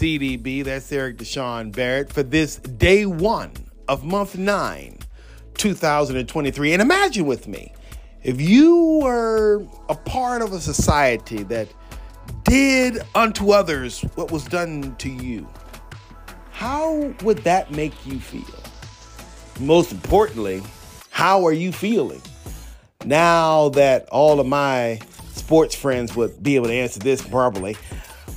EDB, that's Eric Deshaun Barrett, for this day one of month nine, 2023. And imagine with me, if you were a part of a society that did unto others what was done to you, how would that make you feel? Most importantly, how are you feeling? Now that all of my sports friends would be able to answer this properly,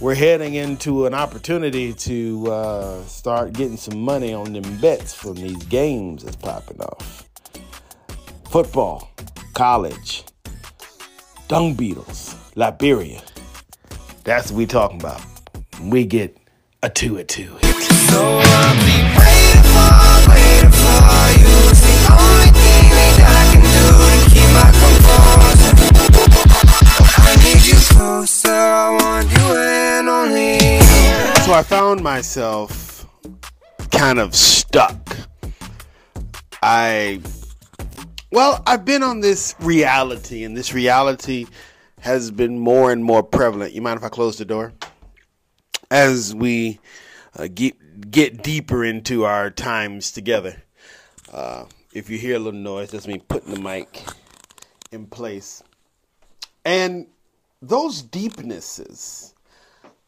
we're heading into an opportunity to uh, start getting some money on them bets from these games that's popping off. Football, college, dung beetles, Liberia. That's what we talking about. We get a two at two. So I want you and only So I found myself kind of stuck. I, well, I've been on this reality, and this reality has been more and more prevalent. You mind if I close the door? As we uh, get get deeper into our times together. Uh, if you hear a little noise, that's me putting the mic in place. And those deepnesses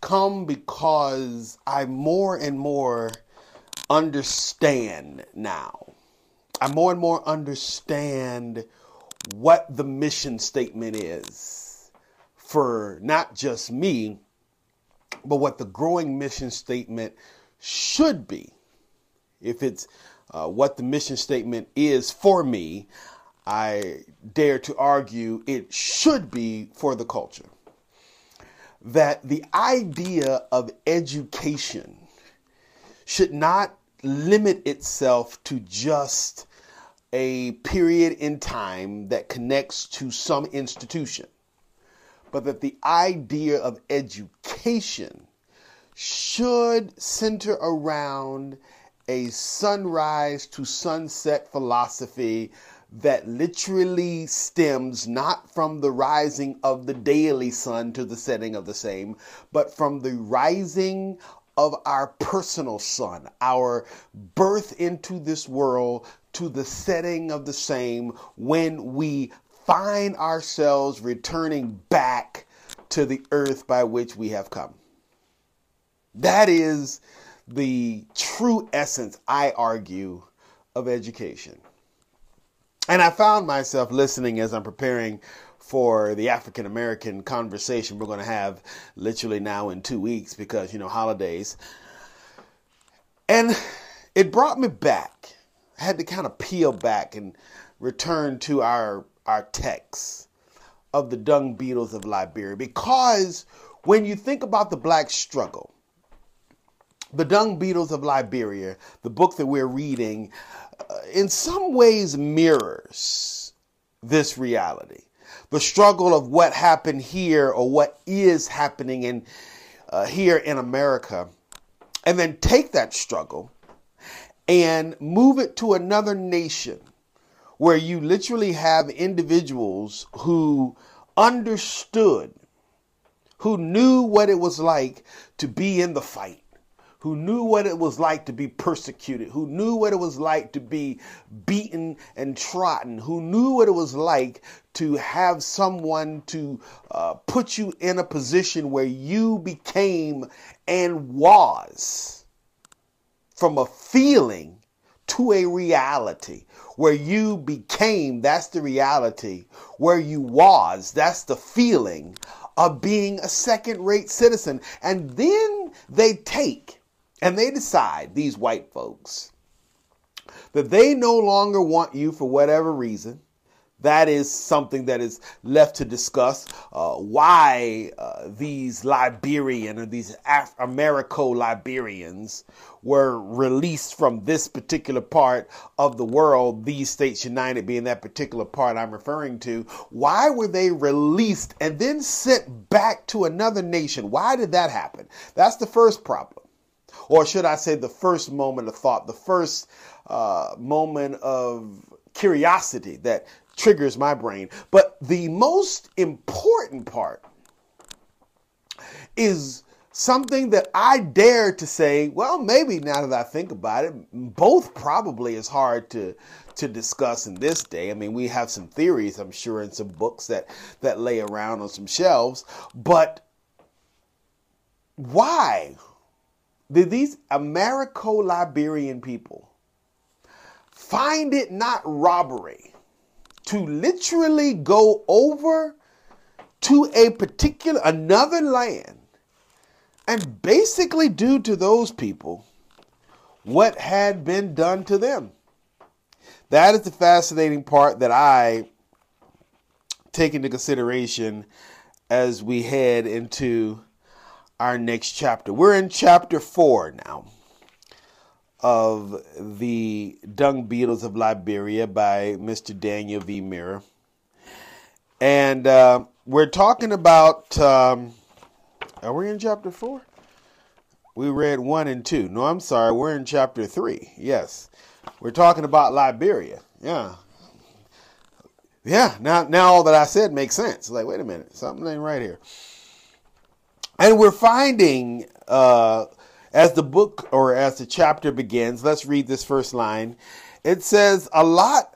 come because I more and more understand now. I more and more understand what the mission statement is for not just me, but what the growing mission statement should be. If it's uh, what the mission statement is for me, I dare to argue it should be for the culture. That the idea of education should not limit itself to just a period in time that connects to some institution but that the idea of education should center around a sunrise to sunset philosophy that literally stems not from the rising of the daily sun to the setting of the same, but from the rising of our personal sun, our birth into this world to the setting of the same when we find ourselves returning back to the earth by which we have come. That is the true essence, I argue, of education. And I found myself listening as I'm preparing for the African American conversation we're going to have literally now in two weeks because, you know, holidays. And it brought me back. I had to kind of peel back and return to our our text of the dung beetles of Liberia because when you think about the black struggle, the Dung Beetles of Liberia, the book that we're reading, uh, in some ways mirrors this reality. The struggle of what happened here or what is happening in uh, here in America, and then take that struggle and move it to another nation where you literally have individuals who understood, who knew what it was like to be in the fight, who knew what it was like to be persecuted, who knew what it was like to be beaten and trodden, who knew what it was like to have someone to uh, put you in a position where you became and was from a feeling to a reality where you became, that's the reality. Where you was, that's the feeling of being a second rate citizen. And then they take and they decide, these white folks, that they no longer want you for whatever reason that is something that is left to discuss. Uh, why uh, these Liberian or these Af- Americo Liberians were released from this particular part of the world, these states united being that particular part I'm referring to. Why were they released and then sent back to another nation? Why did that happen? That's the first problem. Or should I say, the first moment of thought, the first uh, moment of curiosity that triggers my brain. But the most important part is something that I dare to say, well, maybe now that I think about it, both probably is hard to to discuss in this day. I mean, we have some theories, I'm sure, and some books that that lay around on some shelves, but why did these Americo-Liberian people find it not robbery to literally go over to a particular another land and basically do to those people what had been done to them. That is the fascinating part that I take into consideration as we head into our next chapter. We're in chapter four now of The Dung Beetles of Liberia by Mr. Daniel V. Meier. And uh, we're talking about. Um, are we in chapter four? We read one and two. No, I'm sorry. We're in chapter three. Yes. We're talking about Liberia. Yeah. Yeah. Now, now all that I said makes sense. Like, wait a minute. Something ain't right here. And we're finding, uh, as the book or as the chapter begins, let's read this first line. It says, A lot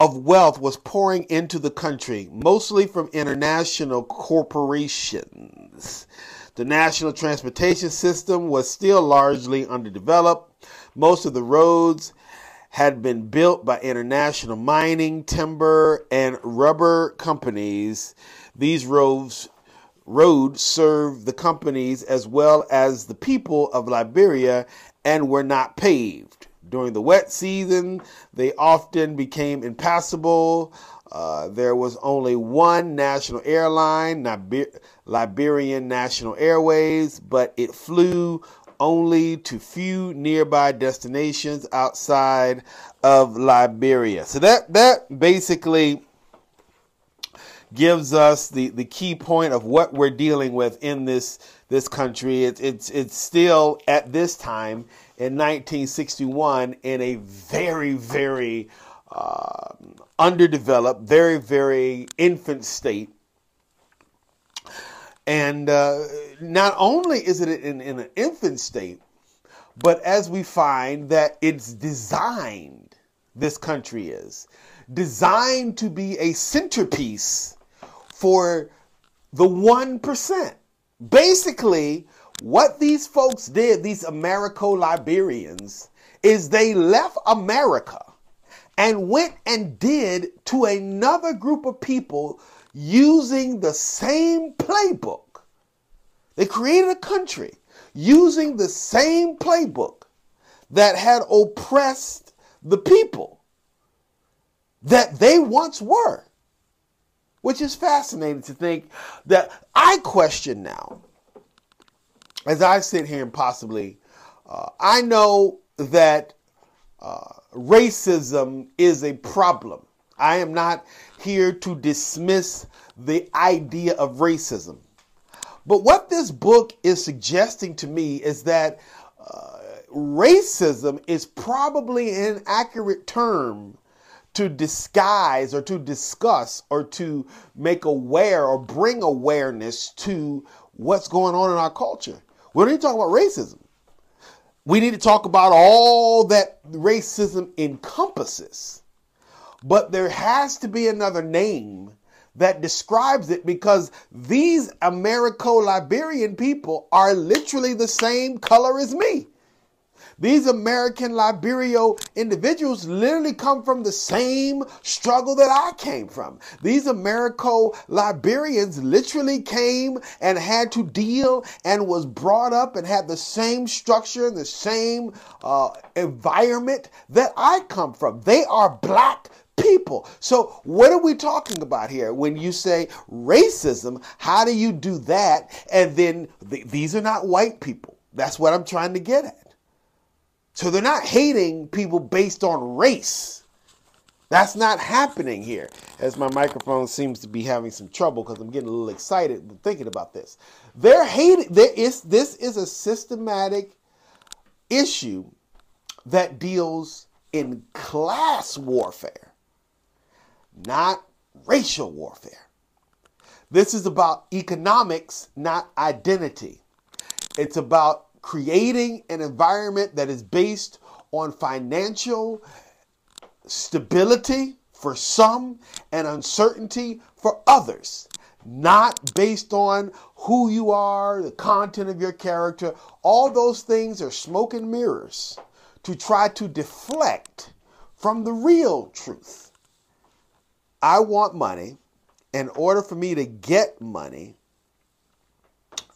of wealth was pouring into the country, mostly from international corporations. The national transportation system was still largely underdeveloped. Most of the roads had been built by international mining, timber, and rubber companies. These roads roads served the companies as well as the people of Liberia and were not paved. During the wet season, they often became impassable. Uh, there was only one national airline, Liberian National Airways, but it flew only to few nearby destinations outside of Liberia. So that that basically gives us the, the key point of what we're dealing with in this this country. It's it's it's still at this time in 1961 in a very, very uh, underdeveloped, very, very infant state. And uh, not only is it in, in an infant state, but as we find that it's designed, this country is designed to be a centerpiece for the 1%. Basically, what these folks did, these Americo Liberians, is they left America and went and did to another group of people using the same playbook. They created a country using the same playbook that had oppressed the people that they once were. Which is fascinating to think that I question now as I sit here and possibly, uh, I know that uh, racism is a problem. I am not here to dismiss the idea of racism. But what this book is suggesting to me is that uh, racism is probably an accurate term to disguise or to discuss or to make aware or bring awareness to what's going on in our culture. We don't need to talk about racism. We need to talk about all that racism encompasses. But there has to be another name that describes it because these Americo Liberian people are literally the same color as me. These American Liberio individuals literally come from the same struggle that I came from. These Americo Liberians literally came and had to deal and was brought up and had the same structure and the same uh, environment that I come from. They are black people. So, what are we talking about here? When you say racism, how do you do that? And then th- these are not white people. That's what I'm trying to get at. So they're not hating people based on race. That's not happening here. As my microphone seems to be having some trouble because I'm getting a little excited thinking about this. They're hating. There is this is a systematic issue that deals in class warfare, not racial warfare. This is about economics, not identity. It's about creating an environment that is based on financial stability for some and uncertainty for others, not based on who you are, the content of your character. All those things are smoke and mirrors to try to deflect from the real truth. I want money. In order for me to get money,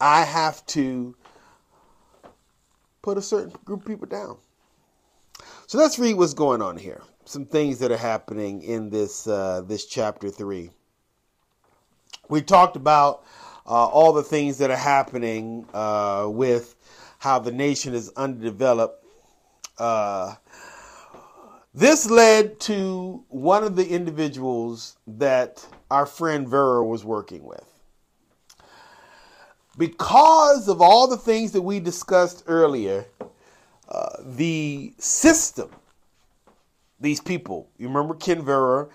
I have to put a certain group of people down. So let's read what's going on here. Some things that are happening in this uh, this chapter three. We talked about uh, all the things that are happening uh, with how the nation is underdeveloped. Uh, this led to one of the individuals that our friend Vera was working with. Because of all the things that we discussed earlier, uh, the system, these people, you remember Ken Vera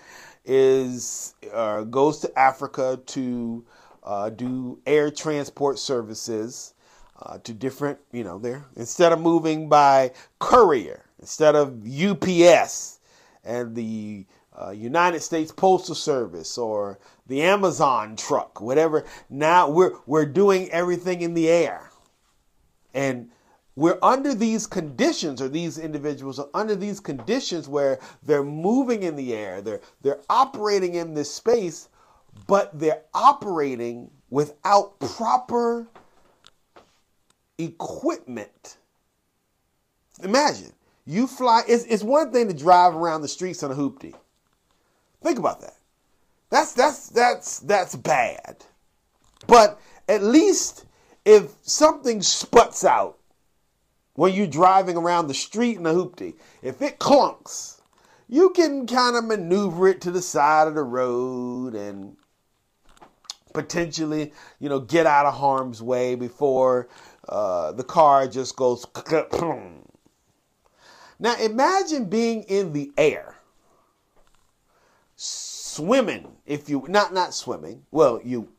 is uh, goes to Africa to uh, do air transport services uh, to different, you know, there instead of moving by courier, instead of UPS and the uh, United States Postal Service or the Amazon truck, whatever. Now we're we're doing everything in the air, and we're under these conditions, or these individuals are under these conditions where they're moving in the air, they're they're operating in this space, but they're operating without proper equipment. Imagine you fly. It's, it's one thing to drive around the streets on a hoopty. Think about that. That's that's that's that's bad. But at least if something sputs out when you're driving around the street in a hoopty, if it clunks, you can kind of maneuver it to the side of the road and potentially, you know, get out of harm's way before uh, the car just goes. Now imagine being in the air swimming. If you not not swimming. Well you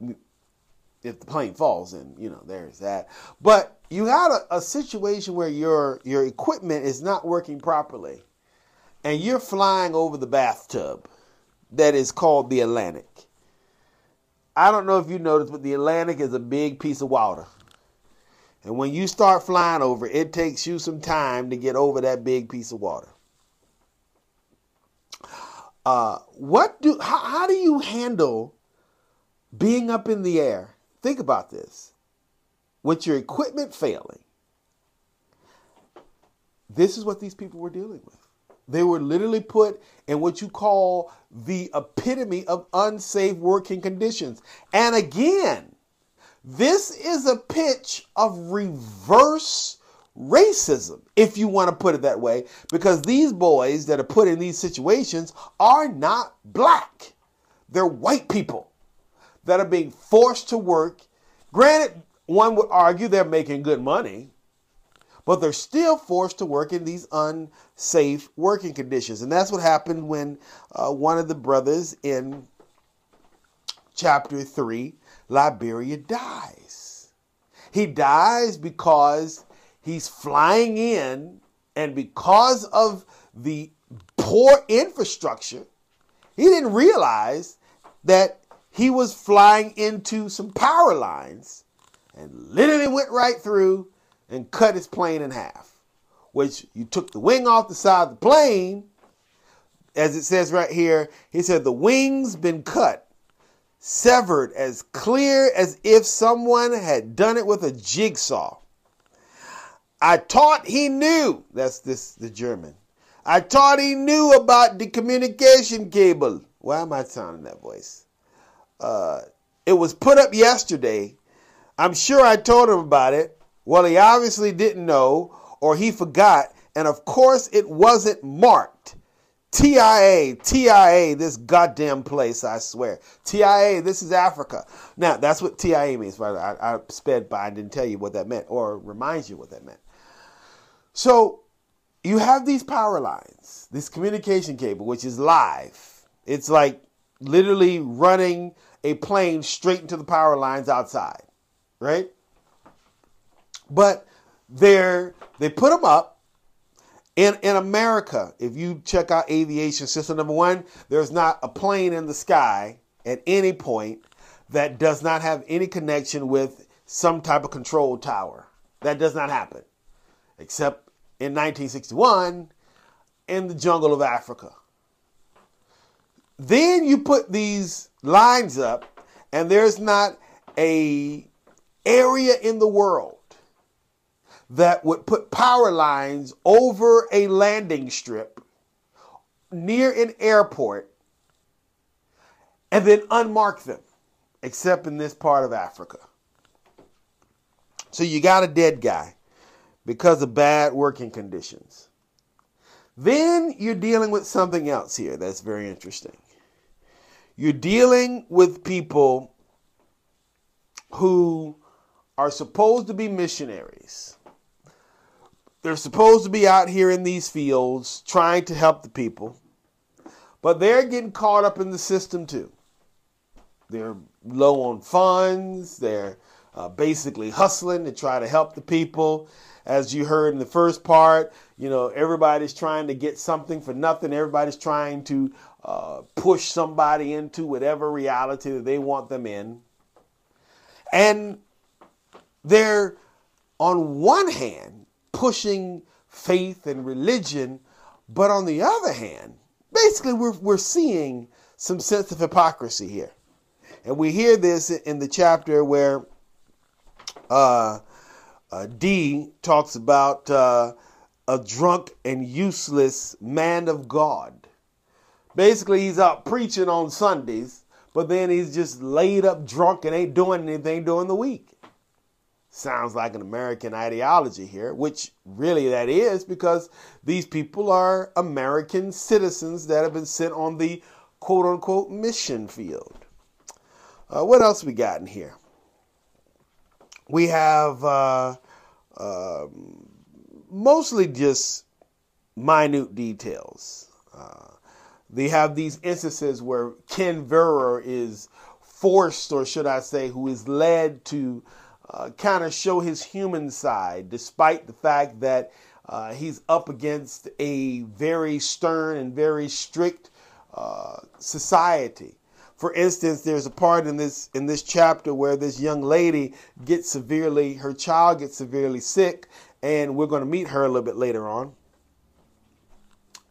if the plane falls and you know there's that. But you had a, a situation where your your equipment is not working properly and you're flying over the bathtub that is called the atlantic. I don't know if you noticed but the atlantic is a big piece of water. And when you start flying over it takes you some time to get over that big piece of water uh, what do how, how do you handle being up in the air? Think about this. With your equipment failing, this is what these people were dealing with. They were literally put in what you call the epitome of unsafe working conditions. And again, this is a pitch of reverse racism, if you want to put it that way, because these boys that are put in these situations are not black. They're white people that are being forced to work. Granted, one would argue they're making good money, but they're still forced to work in these unsafe working conditions. And that's what happened when uh, one of the brothers in chapter 3, Liberia, dies. He dies because He's flying in, and because of the poor infrastructure, he didn't realize that he was flying into some power lines and literally went right through and cut his plane in half. Which you took the wing off the side of the plane, as it says right here, he said the wings been cut, severed as clear as if someone had done it with a jigsaw. I taught he knew. That's this the German. I taught he knew about the communication cable. Why am I sounding that voice? Uh, it was put up yesterday. I'm sure I told him about it. Well, he obviously didn't know, or he forgot. And of course, it wasn't marked. TIA, TIA, this goddamn place, I swear. TIA, this is Africa. Now, that's what TIA means, I, I sped by and didn't tell you what that meant or remind you what that meant. So you have these power lines, this communication cable, which is live. It's like literally running a plane straight into the power lines outside, right? But they're they put them up in in America. If you check out aviation system number one, there's not a plane in the sky at any point that does not have any connection with some type of control tower. That does not happen, except in 1961 in the jungle of Africa. Then you put these lines up, and there's not a area in the world that would put power lines over a landing strip near an airport and then unmark them, except in this part of Africa. So you got a dead guy because of bad working conditions. Then you're dealing with something else here that's very interesting. You're dealing with people who are supposed to be missionaries. They're supposed to be out here in these fields trying to help the people, but they're getting caught up in the system too. They're low on funds, they're uh, basically hustling to try to help the people. As you heard in the first part, you know, everybody's trying to get something for nothing. Everybody's trying to uh, push somebody into whatever reality that they want them in. And they're, on one hand, pushing faith and religion, but on the other hand, basically we're, we're seeing some sense of hypocrisy here. And we hear this in the chapter where uh, uh, D talks about uh, a drunk and useless man of God. Basically, he's out preaching on Sundays, but then he's just laid up drunk and ain't doing anything during the week. Sounds like an American ideology here, which really that is because these people are American citizens that have been sent on the quote unquote mission field. Uh, what else we got in here? We have uh, uh, mostly just minute details. Uh, they have these instances where Ken Verrer is forced, or should I say, who is led to uh, kind of show his human side, despite the fact that uh, he's up against a very stern and very strict uh, society. For instance, there's a part in this in this chapter where this young lady gets severely, her child gets severely sick, and we're going to meet her a little bit later on.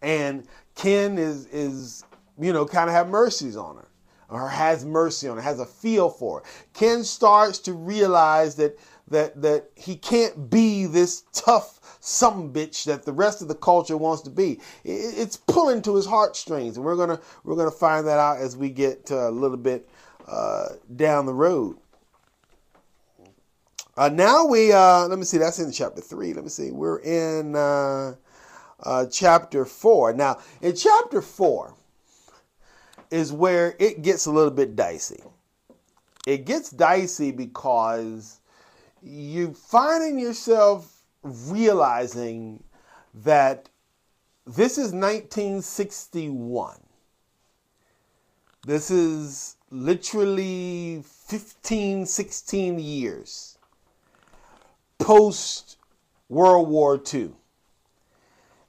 And Ken is is you know kind of have mercies on her or has mercy on her, has a feel for her. Ken starts to realize that that that he can't be this tough some bitch that the rest of the culture wants to be. It's pulling to his heartstrings, and we're gonna we're gonna find that out as we get a little bit uh, down the road. Uh, now we uh, let me see. That's in chapter three. Let me see. We're in uh, uh, chapter 4. Now, in chapter 4 is where it gets a little bit dicey. It gets dicey because you finding yourself realizing that this is 1961. This is literally 15, 16 years post World War II.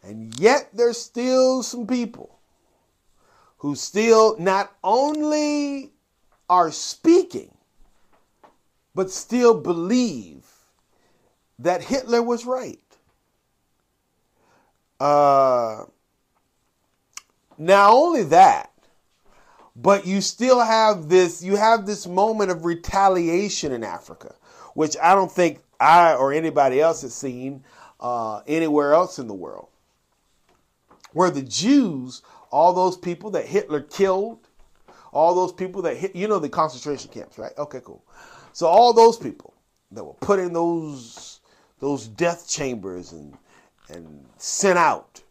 And yet there's still some people who still not only are speaking, but still believe that Hitler was right. Uh, not only that, but you still have this you have this moment of retaliation in Africa, which I don't think I or anybody else has seen uh, anywhere else in the world where the Jews, all those people that Hitler killed, all those people that hit, you know, the concentration camps, right? Okay, cool. So all those people that were put in those those death chambers and and sent out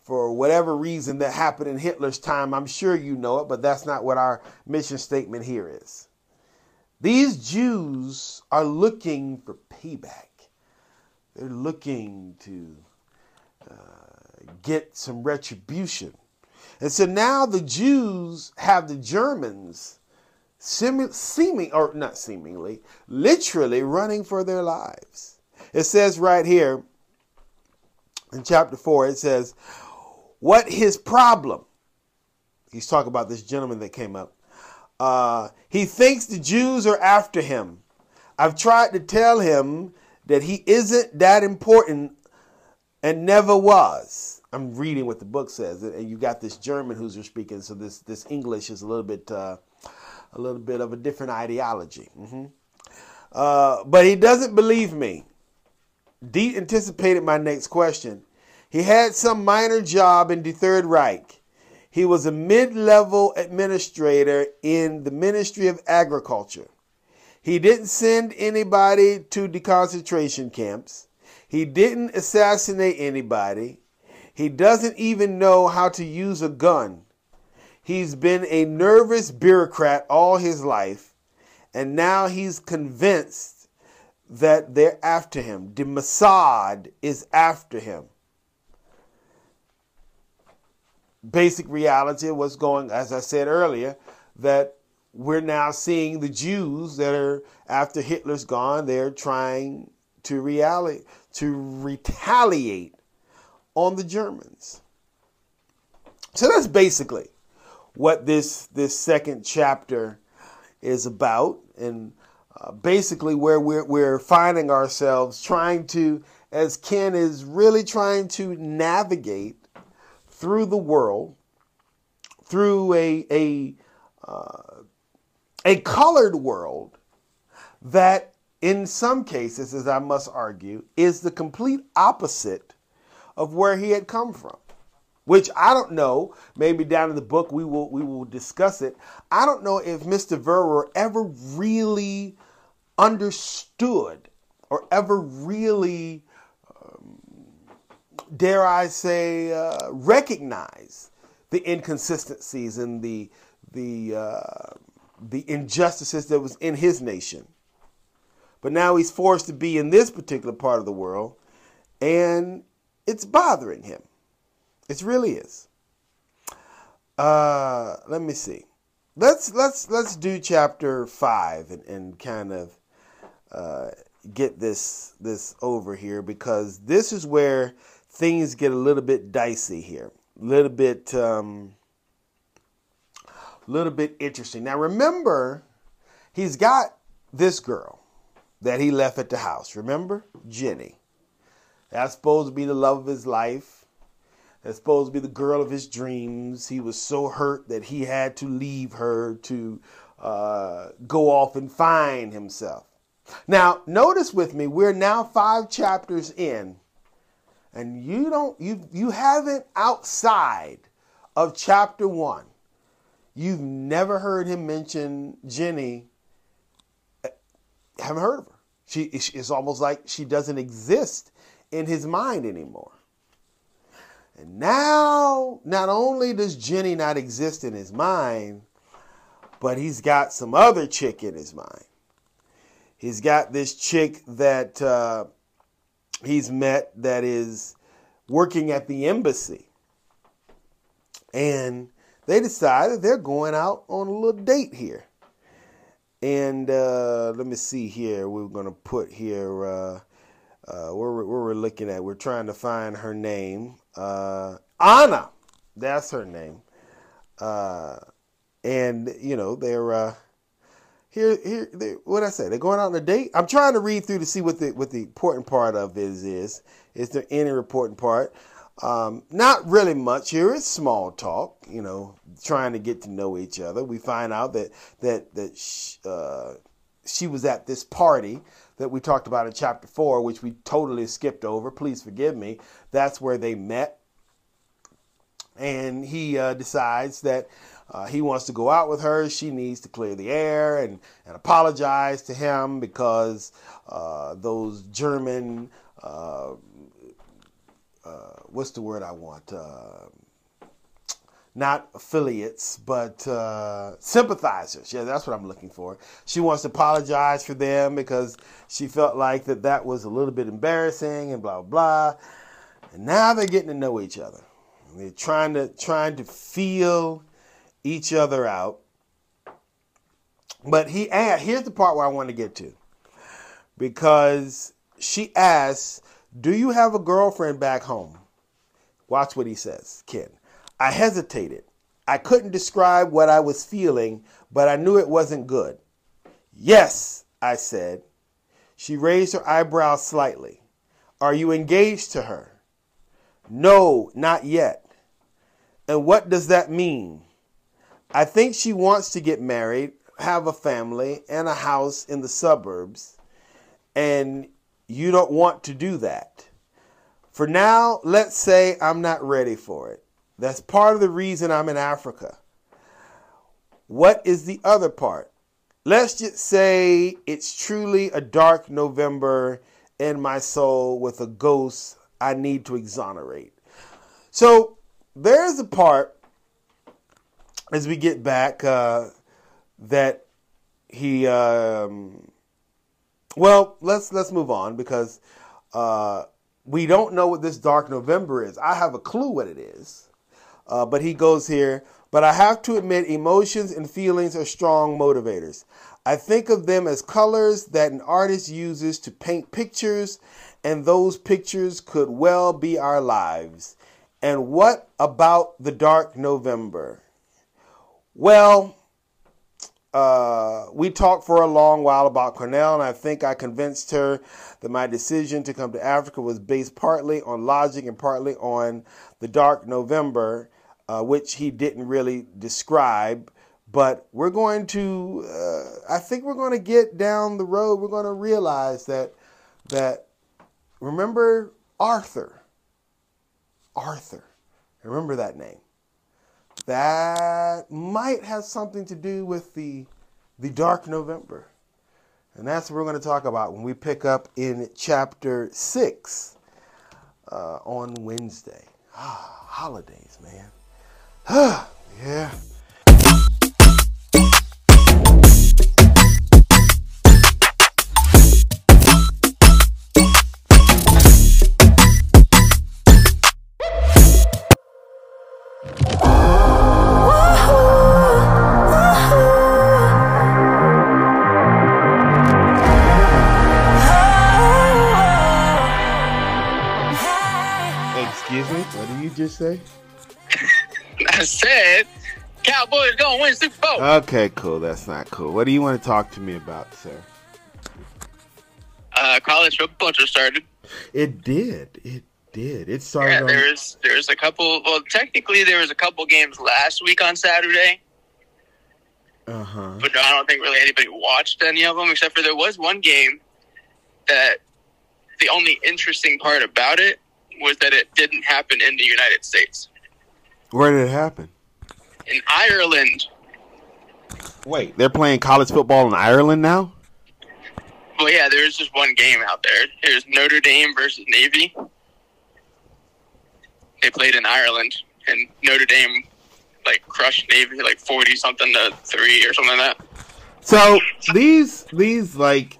for whatever reason that happened in Hitler's time. I'm sure you know it, but that's not what our mission statement here is. These Jews are looking for payback. They're looking to uh, get some retribution. And so now the Jews have the Germans seeming, or not seemingly, literally running for their lives. It says right here in chapter 4, it says, What his problem? He's talking about this gentleman that came up. Uh, he thinks the Jews are after him. I've tried to tell him that he isn't that important and never was. I'm reading what the book says, and you got this German who's speaking, so this this English is a little bit uh, a little bit of a different ideology. Mm-hmm. Uh, but he doesn't believe me. Deet anticipated my next question. He had some minor job in the Third Reich. He was a mid level administrator in the Ministry of Agriculture. He didn't send anybody to the concentration camps. He didn't assassinate anybody. He doesn't even know how to use a gun. He's been a nervous bureaucrat all his life, and now he's convinced that they're after him. The Mossad is after him. Basic reality of what's going, as I said earlier, that we're now seeing the Jews that are after Hitler's gone, they're trying to reality to retaliate on the Germans. So that's basically what this this second chapter is about, and basically where we're we're finding ourselves trying to, as Ken is really trying to navigate through the world, through a a uh, a colored world that in some cases, as I must argue, is the complete opposite of where he had come from. Which I don't know. Maybe down in the book we will we will discuss it. I don't know if Mr. Verwer ever really understood or ever really, um, dare I say, uh, recognize the inconsistencies and the the uh, the injustices that was in his nation. But now he's forced to be in this particular part of the world, and it's bothering him. It really is. Uh, let me see. Let's let's let's do chapter five and, and kind of uh, get this this over here because this is where things get a little bit dicey here, a little bit um, little bit interesting. Now remember, he's got this girl that he left at the house. Remember, Jenny. That's supposed to be the love of his life. That's supposed to be the girl of his dreams. He was so hurt that he had to leave her to uh, go off and find himself. Now, notice with me, we're now five chapters in, and you don't you you haven't outside of chapter one. You've never heard him mention Jenny. Uh, haven't heard of her. She it's almost like she doesn't exist in his mind anymore. And now, not only does Jenny not exist in his mind, but he's got some other chick in his mind. He's got this chick that uh, he's met that is working at the embassy. And they decided they're going out on a little date here. And uh, let me see here. We're going to put here. Uh, uh, where, where we're looking at. We're trying to find her name. Uh, Anna, that's her name. Uh, and you know they're uh, here. Here, they, what I say? They're going out on a date. I'm trying to read through to see what the what the important part of is. Is Is there any important part? Um, not really much here. It's small talk. You know, trying to get to know each other. We find out that that that. Sh- uh, she was at this party that we talked about in chapter four, which we totally skipped over. Please forgive me. That's where they met. And he uh, decides that uh, he wants to go out with her. She needs to clear the air and, and apologize to him because uh, those German, uh, uh, what's the word I want? Uh, not affiliates, but uh, sympathizers. Yeah, that's what I'm looking for. She wants to apologize for them because she felt like that that was a little bit embarrassing and blah blah. And now they're getting to know each other. They're trying to trying to feel each other out. But he here's the part where I want to get to, because she asks, Do you have a girlfriend back home? Watch what he says, Ken. I hesitated. I couldn't describe what I was feeling, but I knew it wasn't good. Yes, I said. She raised her eyebrows slightly. Are you engaged to her? No, not yet. And what does that mean? I think she wants to get married, have a family, and a house in the suburbs, and you don't want to do that. For now, let's say I'm not ready for it. That's part of the reason I'm in Africa. What is the other part? Let's just say it's truly a dark November in my soul with a ghost I need to exonerate. So there's a part as we get back uh, that he um, well let's let's move on because uh, we don't know what this dark november is. I have a clue what it is uh, but he goes here but i have to admit emotions and feelings are strong motivators. I think of them as colors that an artist uses to paint pictures and those pictures could well be our lives. And what about the dark november well, uh, we talked for a long while about Cornell, and I think I convinced her that my decision to come to Africa was based partly on logic and partly on the dark November, uh, which he didn't really describe. But we're going to, uh, I think we're going to get down the road. We're going to realize that, that remember Arthur. Arthur. Remember that name that might have something to do with the the dark November. And that's what we're going to talk about when we pick up in chapter 6 uh, on Wednesday. Ah, holidays, man. yeah. Win Super Bowl. Okay, cool. That's not cool. What do you want to talk to me about, sir? Uh, college football just started. It did. It did. It started. Yeah, there's on... there's a couple. Well, technically, there was a couple games last week on Saturday. Uh huh. But I don't think really anybody watched any of them, except for there was one game that the only interesting part about it was that it didn't happen in the United States. Where did it happen? In Ireland. Wait, they're playing college football in Ireland now? Well, yeah, there's just one game out there. There's Notre Dame versus Navy. They played in Ireland, and Notre Dame like crushed Navy like forty something to three or something like that. So these these like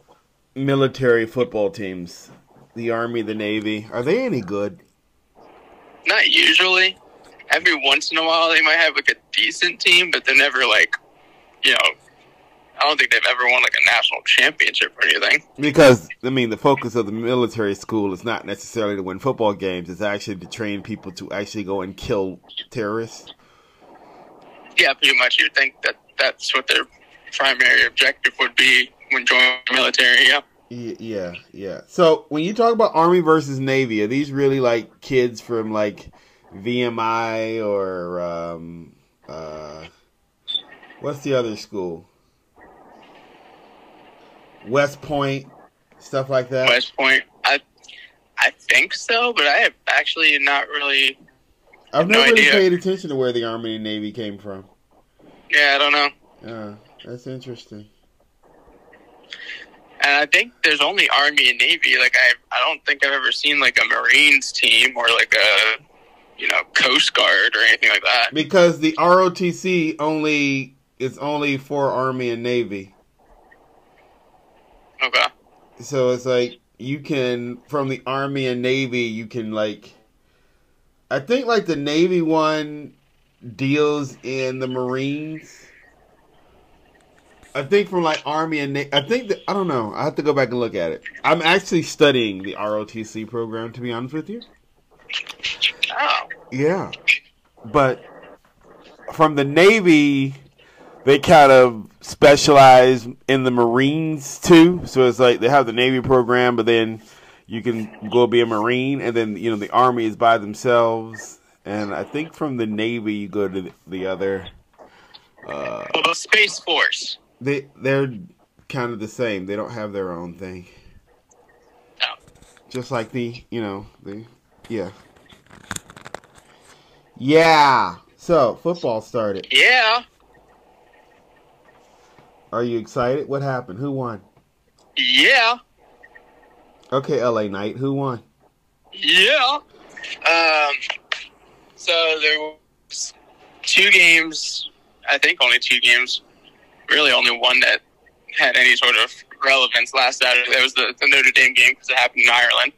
military football teams, the Army, the Navy, are they any good? Not usually. Every once in a while, they might have like a decent team, but they're never like, you know, I don't think they've ever won like a national championship or anything. Because I mean, the focus of the military school is not necessarily to win football games; it's actually to train people to actually go and kill terrorists. Yeah, pretty much. You'd think that that's what their primary objective would be when joining the military. Yeah. Yeah, yeah. So when you talk about Army versus Navy, are these really like kids from like VMI or um, uh, what's the other school? West Point, stuff like that. West Point, I I think so, but I have actually not really. I've never no really paid attention to where the Army and Navy came from. Yeah, I don't know. Yeah, that's interesting. And I think there's only Army and Navy. Like I, I don't think I've ever seen like a Marines team or like a, you know, Coast Guard or anything like that. Because the ROTC only is only for Army and Navy. Okay. So it's like you can from the Army and Navy you can like. I think like the Navy one deals in the Marines I think from like Army and Na- I think that I don't know. I have to go back and look at it. I'm actually studying the ROTC program to be honest with you. Yeah, but from the Navy, they kind of specialize in the Marines too. So it's like they have the Navy program, but then you can go be a Marine, and then you know the Army is by themselves. And I think from the Navy, you go to the, the other. Uh, well, the Space Force. they they're kind of the same. They don't have their own thing. Oh. Just like the you know the yeah yeah. So football started. Yeah, Are you excited? What happened? Who won? yeah, Okay, LA Knight. Who won? yeah. Um, so there was two games. I think only two games. Really, only one that had any sort of relevance last Saturday. That was the, the Notre Dame game because it happened in Ireland.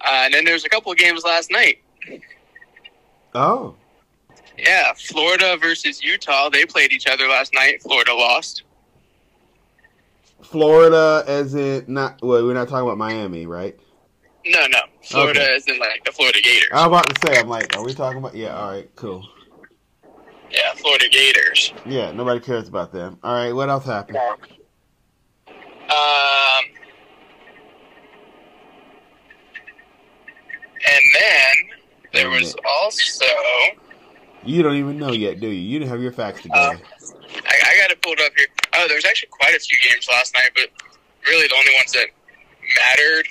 Uh, and then there was a couple of games last night. Oh, Yeah, Florida versus Utah. They played each other last night. Florida lost. Florida, as in not. Well, we're not talking about Miami, right? No, no. Florida Okay. is in like the Florida Gators. I was about to say. I'm like, are we talking about? Yeah. All right. Cool. Yeah, Florida Gators. Yeah. Nobody cares about them. All right. What else happened? Um, and then there was also You don't even know yet, do you? You didn't have your facts together. I, I got it pulled up here. Oh, there was actually quite a few games last night, but really the only ones that mattered,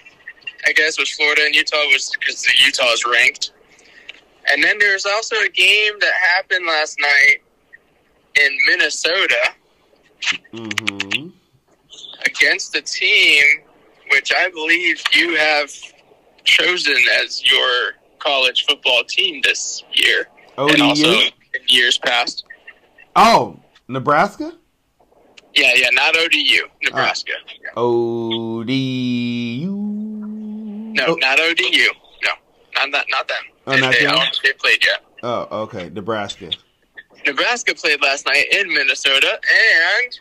I guess, was Florida and Utah, was because the Utah is ranked. And then there was also a game that happened last night in Minnesota mm-hmm. against a team which I believe you have chosen as your college football team this year, and also in years past. Oh, Nebraska. Yeah, yeah, not ODU, Nebraska. Ah, ODU. No, Oh, not ODU. No, not that, not them. Oh, not they, them? I don't think they played yet. oh, okay. Nebraska. Nebraska played last night in Minnesota, and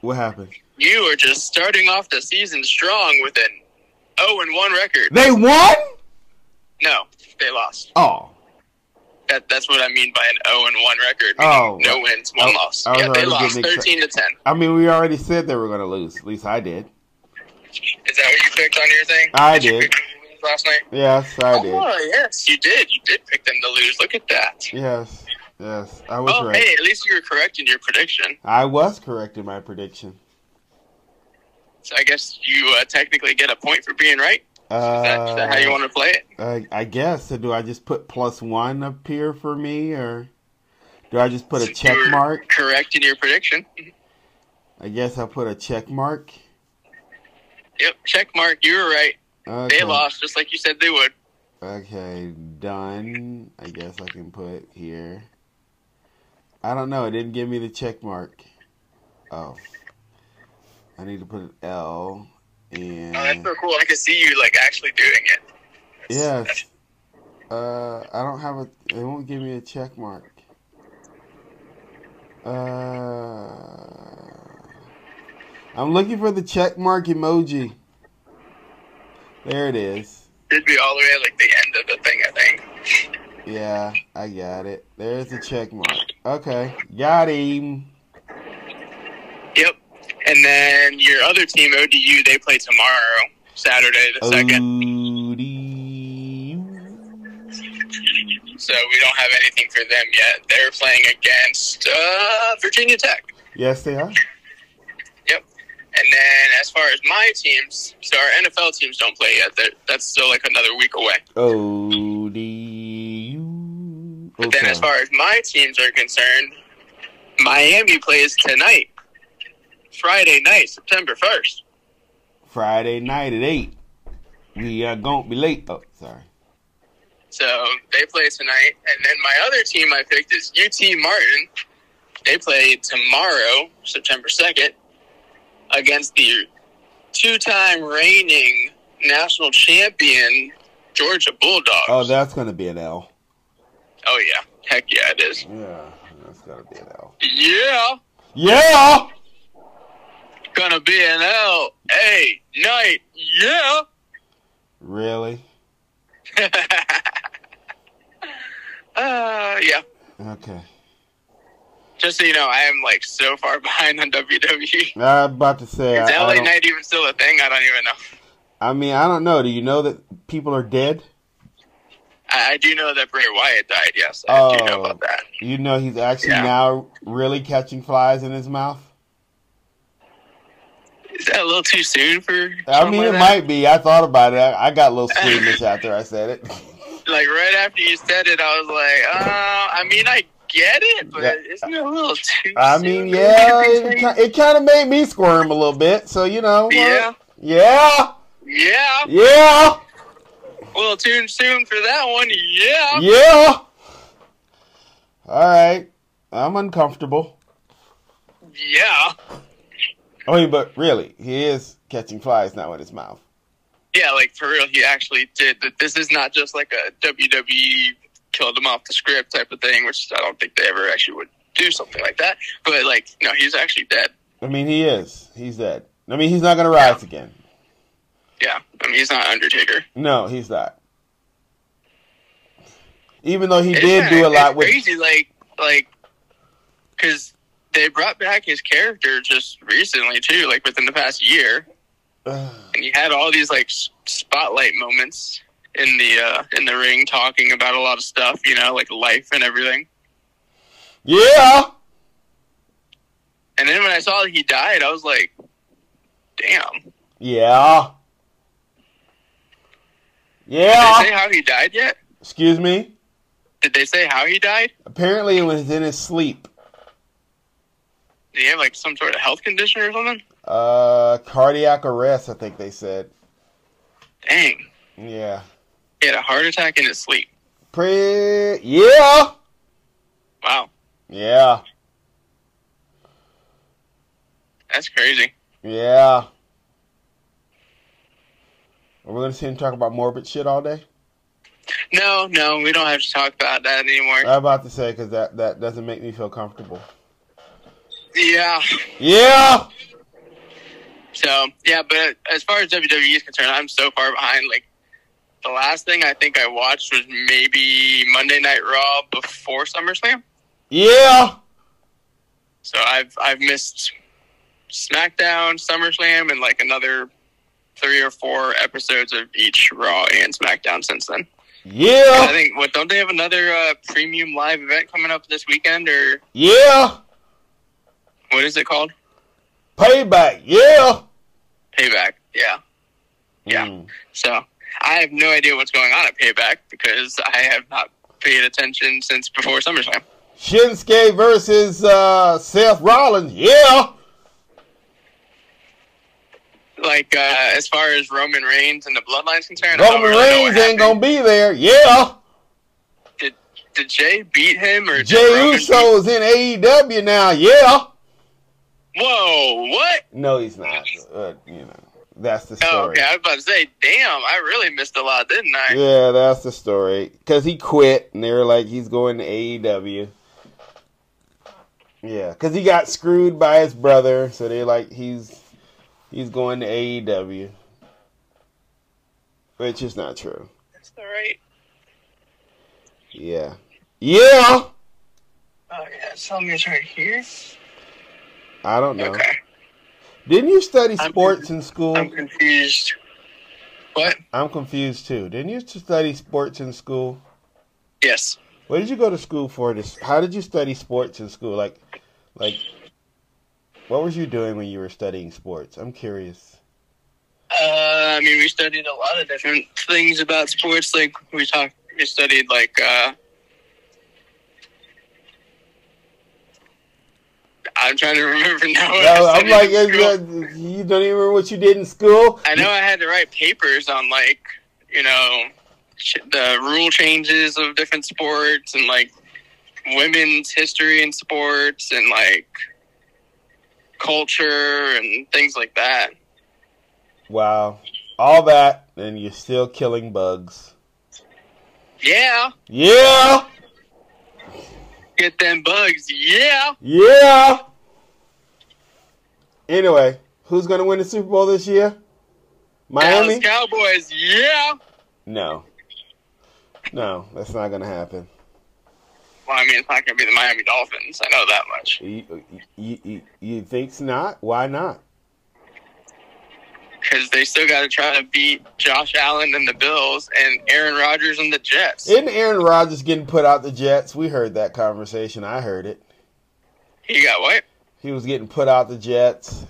What happened? you are just starting off the season strong with an 0 and 1 record. They won. No, they lost. Oh, That, that's what I mean by an 0 and 1 record. Oh, no wins, one I- loss. I Yeah, they lost 13 to 10. I mean, we already said they were going to lose. At least I did. Is that what you picked on your thing? I did. pick them to lose last night? Yes, I did. Oh, yes, you did. You did pick them to lose. Look at that. Yes, yes, I was Oh, right. hey, at least you were correct in your prediction. I was correct in my prediction. So I guess you uh, technically get a point for being right. Is Uh, that, is that how you want to play it? I, I guess. So do I just put plus one up here for me, or do I just put a check mark? Correct in your prediction. I guess I'll put a check mark. Yep, check mark. You were right. Okay. They lost just like you said they would. Okay, done. I guess I can put here. I don't know. It didn't give me the check mark. Oh. I need to put an L and Oh, that's so cool. I can see you like actually doing it. That's- Yes. Uh, I don't have a. It won't give me a check mark. Uh, I'm looking for the check mark emoji. There it is. It'd be all the way at like the end of the thing, I think. Yeah, I got it. There's the check mark. Okay, got him. And then your other team, ODU, they play tomorrow, Saturday the second. ODU. So we don't have anything for them yet. They're playing against uh, Virginia Tech. Yes, they are. Yep. And then as far as my teams, so our NFL teams don't play yet. They're, that's still like another week away. ODU. But then as far as my teams are concerned, Miami plays tonight, Friday night, September 1st. Friday night at eight. We are gonna be late. Oh, sorry. So they play tonight. And then my other team I picked is UT Martin. They play tomorrow, September 2nd, against the two time reigning national champion Georgia Bulldogs. Oh, that's gonna be an L. Oh, yeah. Heck yeah, it is. Yeah, that's gonna be an L. Yeah. Yeah. Gonna be an L A night, yeah. Really? uh, yeah. Okay. Just so you know, I am like so far behind on WWE. I'm about to say. Is I, I LA don't- Knight even still a thing? I don't even know. I mean, I don't know. Do you know that people are dead? I, I do know that Bray Wyatt died. Yes, I do know Oh. about that. You know he's actually Yeah. now really catching flies in his mouth. Is that a little too soon for? I mean, like it that? might be. I thought about it. I, I got a little squeamish after I said it. Like right after you said it, I was like, uh, I mean, I get it, but Yeah. isn't it a little too? I mean, yeah, it, it kind of made me squirm a little bit. So you know, what? Yeah, yeah, yeah. yeah, A little too soon for that one. Yeah. yeah. All right, I'm uncomfortable. Yeah. I mean, but really, he is catching flies now in his mouth. Yeah, like for real, he actually did. This is not just like a WWE killed him off the script type of thing, which I don't think they ever actually would do something like that. But like, no, he's actually dead. I mean, he is. He's dead. I mean, he's not gonna rise again. Yeah, I mean, he's not Undertaker. No, he's not. Even though he It's did kinda- do a lot it's with. crazy, like like because they brought back his character just recently too, like within the past year, and he had all these like spotlight moments in the uh, in the ring, talking about a lot of stuff, you know, like life and everything. yeah. And then when I saw that he died, I was like, damn. Yeah. Yeah. Did they say how he died yet? Excuse me. Did they say how he died? Apparently, it was in his sleep. Did he have like some sort of health condition or something? Uh, cardiac arrest. I think they said. Dang. Yeah. He had a heart attack in his sleep. Pre. Yeah. Wow. Yeah. That's crazy. Yeah. Are we gonna sit and talk about morbid shit all day? No, no, we don't have to talk about that anymore. I'm about to say because that that doesn't make me feel comfortable. Yeah. Yeah. So yeah, but as far as WWE is concerned, I'm so far behind. Like the last thing I think I watched was maybe Monday Night Raw before SummerSlam. Yeah. So I've I've missed SmackDown, SummerSlam, and like another three or four episodes of each Raw and SmackDown since then. Yeah. I think what don't they have another uh, premium live event coming up this weekend or Yeah. What is it called? Payback. Yeah. Payback. Yeah. Yeah. Mm. So I have no idea what's going on at Payback because I have not paid attention since before SummerSlam. Shinsuke versus uh, Seth Rollins. Yeah. Like uh, as far as Roman Reigns and the Bloodline's concerned, I don't Roman really Reigns ain't gonna be there. Yeah. Did did Jey beat him or did Jey Roman Uso's in AEW now. Yeah. Whoa! What? No, he's not. Uh, you know, that's the story. Oh, story. okay. I was about to say, damn, I really missed a lot, didn't I? Yeah, that's the story. Because he quit, and they were like, he's going to AEW. Yeah, because he got screwed by his brother, so they're like, he's he's going to AEW, which is not true. That's all right. Yeah, yeah. Oh yeah, something is right here. I don't know. Okay, Didn't you study sports in school? I'm confused. What? I'm confused too. Didn't you study sports in school? Yes. What did you go to school for? This? How did you study sports in school? Like, like, what was you doing when you were studying sports? I'm curious. Uh, I mean, we studied a lot of different things about sports. Like we talked, we studied like uh, I'm trying to remember now. No, I'm like, uh, you don't even remember what you did in school? I know I had to write papers on like you know the rule changes of different sports and like women's history in sports and like culture and things like that. Wow, all that, and you're still killing bugs. Yeah, Yeah, get them bugs. Yeah. yeah. Anyway, Who's going to win the Super Bowl this year? Miami? Dallas Cowboys, yeah. No. No, that's not going to happen. Well, I mean, it's not going to be the Miami Dolphins. I know that much. You, you, you, you think's not? Why not? Because they still got to try to beat Josh Allen and the Bills and Aaron Rodgers and the Jets. Isn't Aaron Rodgers getting put out the Jets? We heard that conversation. I heard it. He got what? He was getting put out the Jets.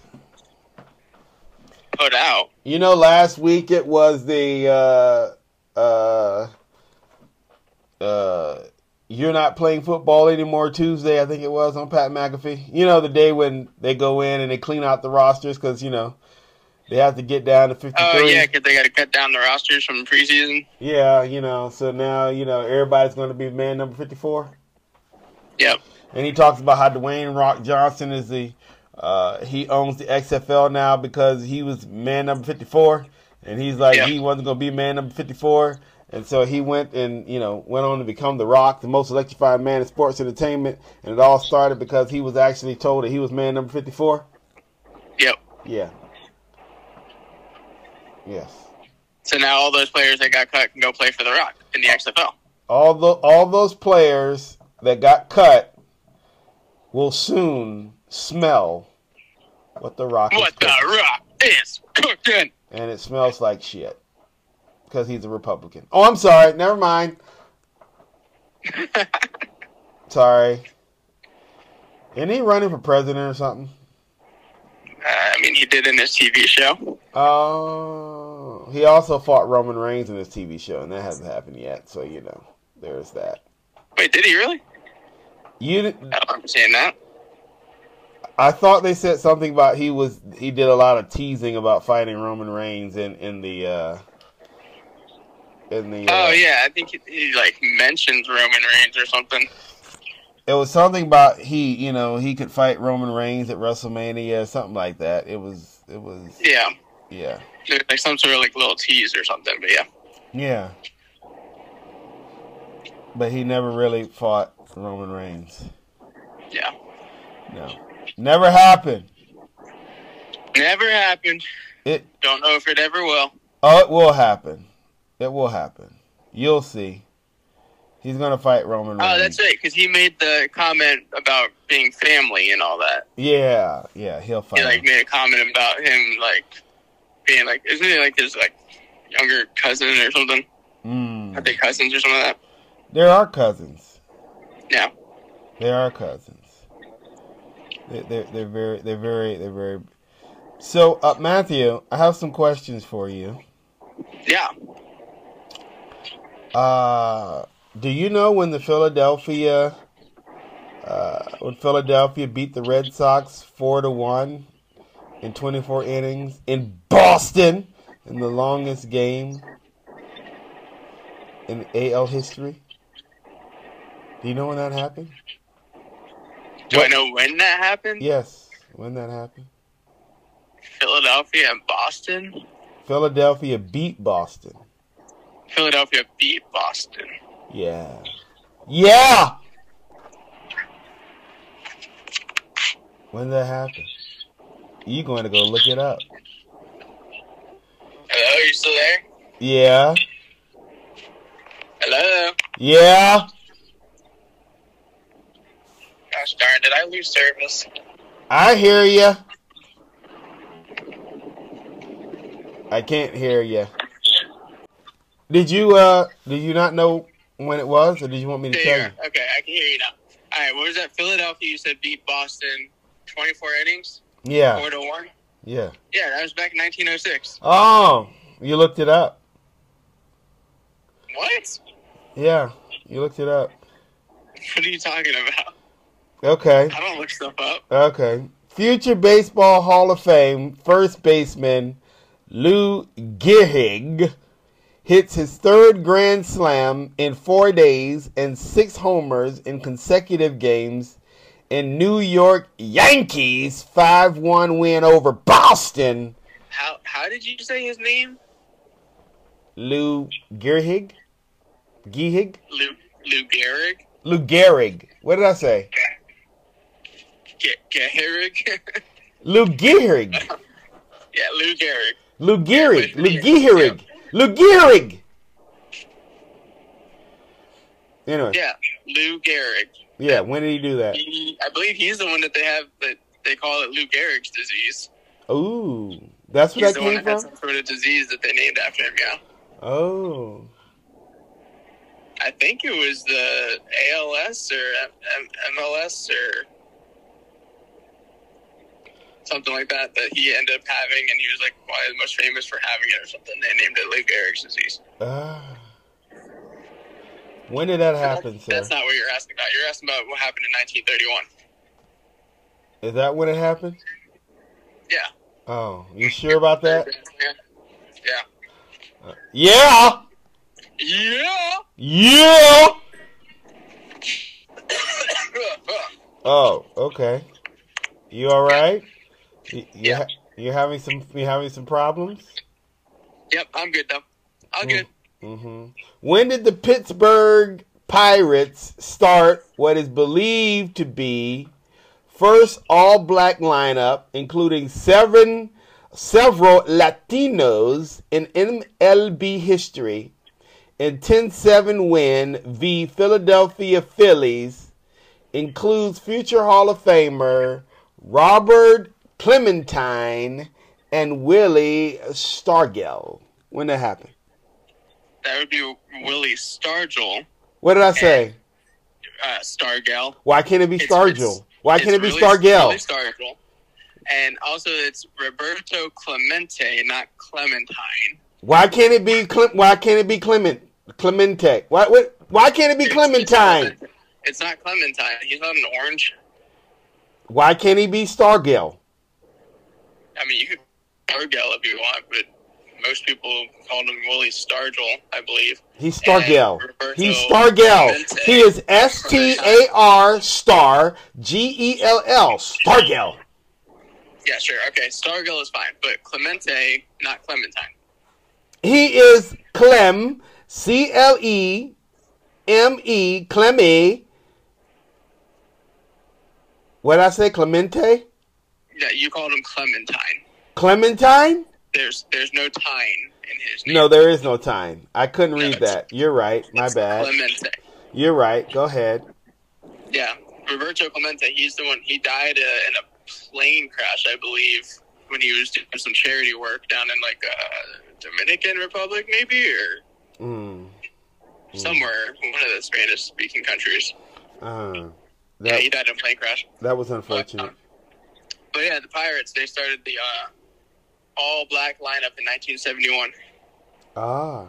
Put out. You know, last week it was the uh, uh, uh, you're not playing football anymore Tuesday, I think it was on Pat McAfee. You know, the day when they go in and they clean out the rosters because you know they have to get down to 53. Oh, yeah, because they got to cut down the rosters from preseason. Yeah, you know, so now, you know, everybody's going to be man number 54. Yep. And he talks about how Dwayne Rock Johnson is the, uh, he owns the XFL now because he was man number 54. And he's like, Yep. he wasn't going to be man number 54. And so he went and, you know, went on to become The Rock, the most electrified man in sports entertainment. And it all started because he was actually told that he was man number 54. Yep. Yeah. Yes. So now all those players that got cut can go play for the Rock in the XFL. all the all those players that got cut will soon smell what the rock is What the cooking. Rock is cooking. and it smells like shit because he's a Republican. Oh, I'm sorry. Never mind. Sorry. Isn't he running for president or something? Uh, I mean, he did in his TV show. Oh, he also fought Roman Reigns in his TV show, and that hasn't happened yet. So you know, there's that. Wait, did he really? You, I don't remember that. I thought they said something about he was he did a lot of teasing about fighting Roman Reigns in in the uh in the uh, Oh yeah, I think he, he like mentions Roman Reigns or something. It was something about he you know he could fight Roman Reigns at WrestleMania something like that. It was it was Yeah, yeah. Like some sort of like little tease or something. But yeah, yeah. But he never really fought Roman Reigns. Yeah, no. Never happened. Never happened. it Don't know if it ever will. oh it will happen. It will happen. You'll see he's gonna fight Roman Reigns Oh, that's right, because he made the comment about being family and all that. yeah yeah he'll fight He like him. made a comment about him like being like, isn't he like his like younger cousin or something? Mm. Are they cousins or something like that? There are cousins. Yeah. There are cousins. They, they're, they're very, they're very, they're very. So, uh, Matthew, I have some questions for you. Yeah. Uh, do you know when the Philadelphia, uh, when Philadelphia beat the Red Sox four to one in 24 innings in Boston in the longest game in AL history? Do you know when that happened? Do I know when that happened? Yes, when that happened. Philadelphia and Boston. Philadelphia beat Boston. Philadelphia beat Boston. Yeah. Yeah! When did that happened? You going to go look it up. Hello, are you still there? Yeah. Hello. Yeah. Gosh darn, did I lose service? I hear you. I can't hear you. Did you uh did you not know when it was or did you want me to tell you? Okay, I can hear you now. All right, what was that? Philadelphia, you said beat Boston 24 innings, Yeah. 4 to 1? Yeah. Yeah, that was back in 1906. Oh, you looked it up. What? Yeah, you looked it up. What are you talking about? Okay. I don't look stuff up. Okay. Future Baseball Hall of Fame first baseman Lou Gehrig hits his third grand slam in four days and six homers in consecutive games in New York Yankees 5 1 win over Boston. How how did you say his name? Lou Gehrig? Gehrig? Lou Lou Gehrig. Lou Gehrig. What did I say? Ge- Gehrig. Lou Gehrig. Yeah, Lou Gehrig. Lou Gehrig. Lou. Gehrig. Lou Gehrig. Anyway, Yeah, Lou Gehrig. yeah. When did he do that? He, I believe he's the one that they have that they call it Lou Gehrig's disease. Ooh, that's where He's that the one came that had some sort of disease that they named after him. Yeah, Oh, I think it was the ALS or M- M- MLS or something like that that he ended up having, and he was like probably the most famous for having it or something. They named it Lou Gehrig's disease. ah. When did that happen, sir? That's not what you're asking about. You're asking about what happened in 1931. Is that when it happened? Yeah. Oh, you sure about that? Yeah. Yeah. Yeah. Yeah. Oh, okay. You all right? You, you, Yeah. ha- you having some you having some problems? yep, I'm good though. I'm good. hmm When did the Pittsburgh Pirates start what is believed to be first all-black lineup, including seven several Latinos in MLB history? In 10-7 win v Philadelphia Phillies includes future Hall of Famer Robert Clementine and Willie Stargell. When that happened? That would be Willie Stargell, What did I say? uh, Stargell. Why can't it be Stargell? Why can't it be really- Stargell? Stargell. And also, it's Roberto Clemente, not Clementine. Why can't it be Cle- Why can't it be Clement Clemente? Why what, Why can't it be Clementine? It's, it's not Clementine. He's not an orange. Why can't he be Stargell? I mean, you could Stargell if you want, but most people called him Willie Stargell, I believe. He's Stargell. He's Stargell. Clemente. He is S T A R star G E L L Stargell. Yeah, sure. Okay, Stargell is fine, but Clemente, not Clementine. He is Clem C L E M E Cleme. What I say? Clemente? Yeah, you called him Clementine. Clementine? There's there's no tine in his name. No, there is no time. I couldn't read that. You're right. My bad. Clemente. You're right. Go ahead. Yeah, Roberto Clemente. He's the one. He died uh, in a plane crash, I believe, when he was doing some charity work down in like uh, Dominican Republic, maybe, or Mm. somewhere one of the Spanish-speaking countries. Uh, yeah, he died in a plane crash. that was unfortunate. But yeah, the Pirates. They started the uh, all-black lineup in 1971. Ah,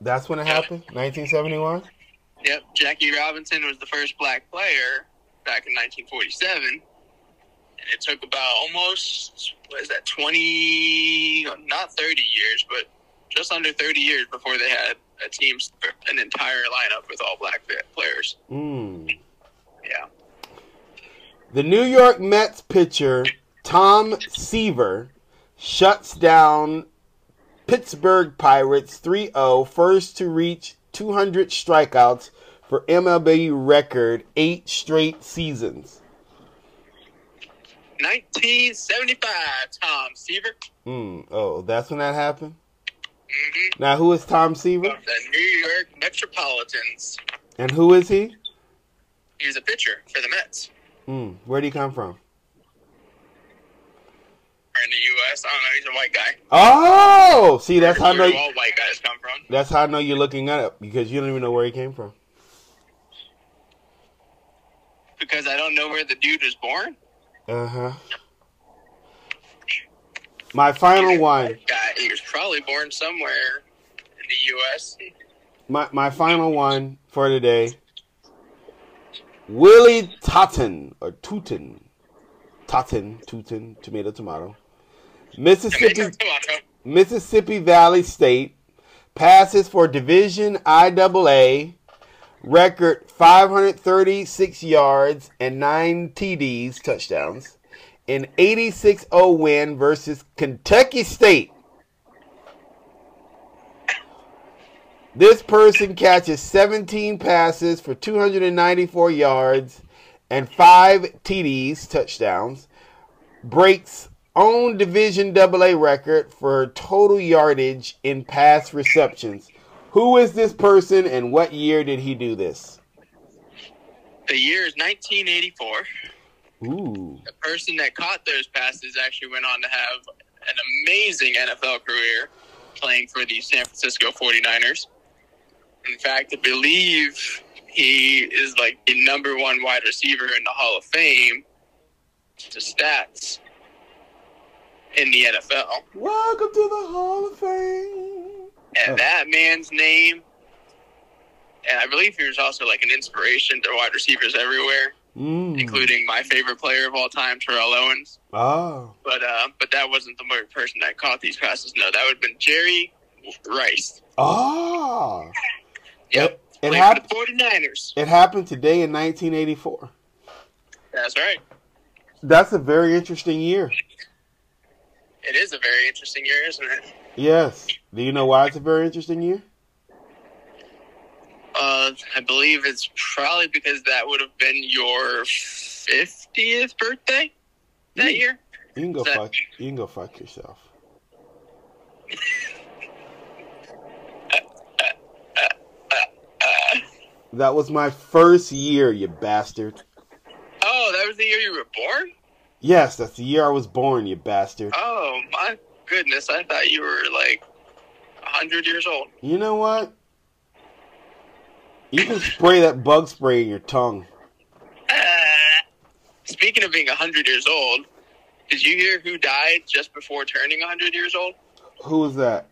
that's when it happened. 1971. Yep, Jackie Robinson was the first black player back in 1947, and it took about almost what is that 20, not 30 years, but just under 30 years before they had a team, an entire lineup with all black players. Mm. Yeah, The New York Mets pitcher Tom Seaver shuts down Pittsburgh Pirates 3-0, first to reach 200 strikeouts for MLB record eight straight seasons. 1975, Tom Seaver. Mm. Oh, that's when that happened. hmm Now, who is Tom Seaver, The New York Metropolitans. and who is he? He was a pitcher for the Mets. Mm. Where did he come from? In the U.S., I don't know. He's a white guy. Oh, see, that's how I know. all white guys come from. That's how I know you're looking it because you don't even know where he came from. Because I don't know where the dude was born. Uh huh. My final one. Guy, he was probably born somewhere in the U.S. My my final one for today. Willie Totten or Tootin, Totten, Tootin, tomato, tomato. Mississippi. Mississippi Valley State passes for Division IAA record 536 yards and 9 TDs touchdowns in 86-0 win versus Kentucky State. This person catches 17 passes for 294 yards and 5 TDs touchdowns breaks own Division AA record for total yardage in pass receptions. Who is this person and what year did he do this? The year is 1984. Ooh. The person that caught those passes actually went on to have an amazing NFL career playing for the San Francisco 49ers. In fact, I believe he is like the number one wide receiver in the Hall of Fame to stats in the NFL. Welcome to the Hall of Fame. And Oh. that man's name, and I believe he was also like an inspiration to wide receivers everywhere, Mm. including my favorite player of all time, Terrell Owens. Oh. But uh, but that wasn't the person that caught these passes. No, that would have been Jerry Rice. Oh. Yep. It, it, Played hap- for the 49ers. it happened today in 1984. That's right. That's a very interesting year. It is a very interesting year, isn't it? Yes. Do you know why it's a very interesting year? Uh, I believe it's probably because that would have been your 50th birthday that Mm. year. You can go That- fuck. You can go fuck yourself. That was my first year, you bastard. Oh, that was the year you were born? Yes, that's the year I was born, you bastard. Oh, my goodness. I thought you were like 100 years old. You know what? You can spray that bug spray in your tongue. Ah. Speaking of being 100 years old, did you hear who died just before turning 100 years old? Who was that?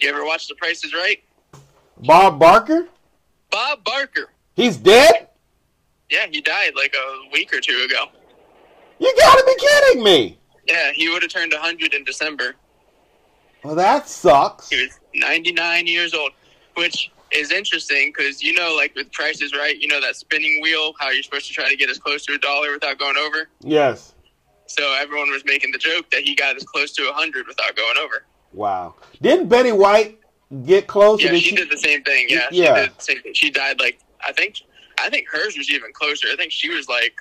You ever watch The Price is Right? Bob Barker? Bob Barker. He's dead? Yeah, he died like a week or two ago. You gotta be kidding me! Yeah, he would have turned 100 in December. Well, that sucks. He was 99 years old, which is interesting because you know, like with prices, Right, you know that spinning wheel, how you're supposed to try to get as close to a dollar without going over. Yes. So everyone was making the joke that he got as close to 100 without going over. Wow. Didn't Betty White get close? Yeah, Did she did the same thing. Yeah, Yeah. she did the same thing. She died like I think I think hers was even closer. I think she was like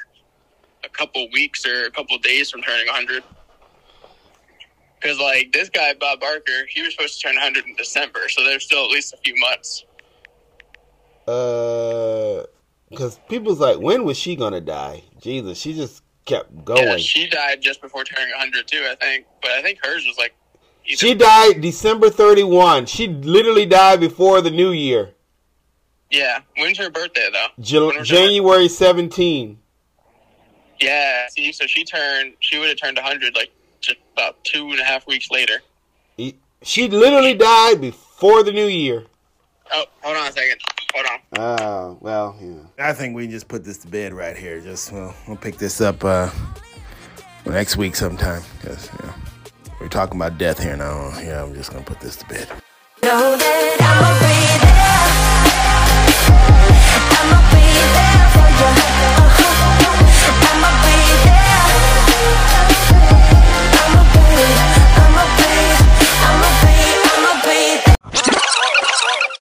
a couple weeks or a couple days from turning 100. Because like this guy Bob Barker, he was supposed to turn 100 in December, so there's still at least a few months. Uh, because people's like, when was she gonna die? Jesus, she just kept going. Yeah, she died just before turning 100 too, I think. But I think hers was like. She died December 31. She literally died before the new year. Yeah, when's her birthday though? Was January 17. Yeah, see, so she turned, she would have turned 100 like just about two and a half weeks later. She literally died before the new year. Oh, hold on a second. Hold on. Ah, well, yeah. I think we can just put this to bed right here. Just we'll, we'll pick this up uh, next week sometime. Cause you know, we're talking about death here now. Yeah, I'm just gonna put this to bed.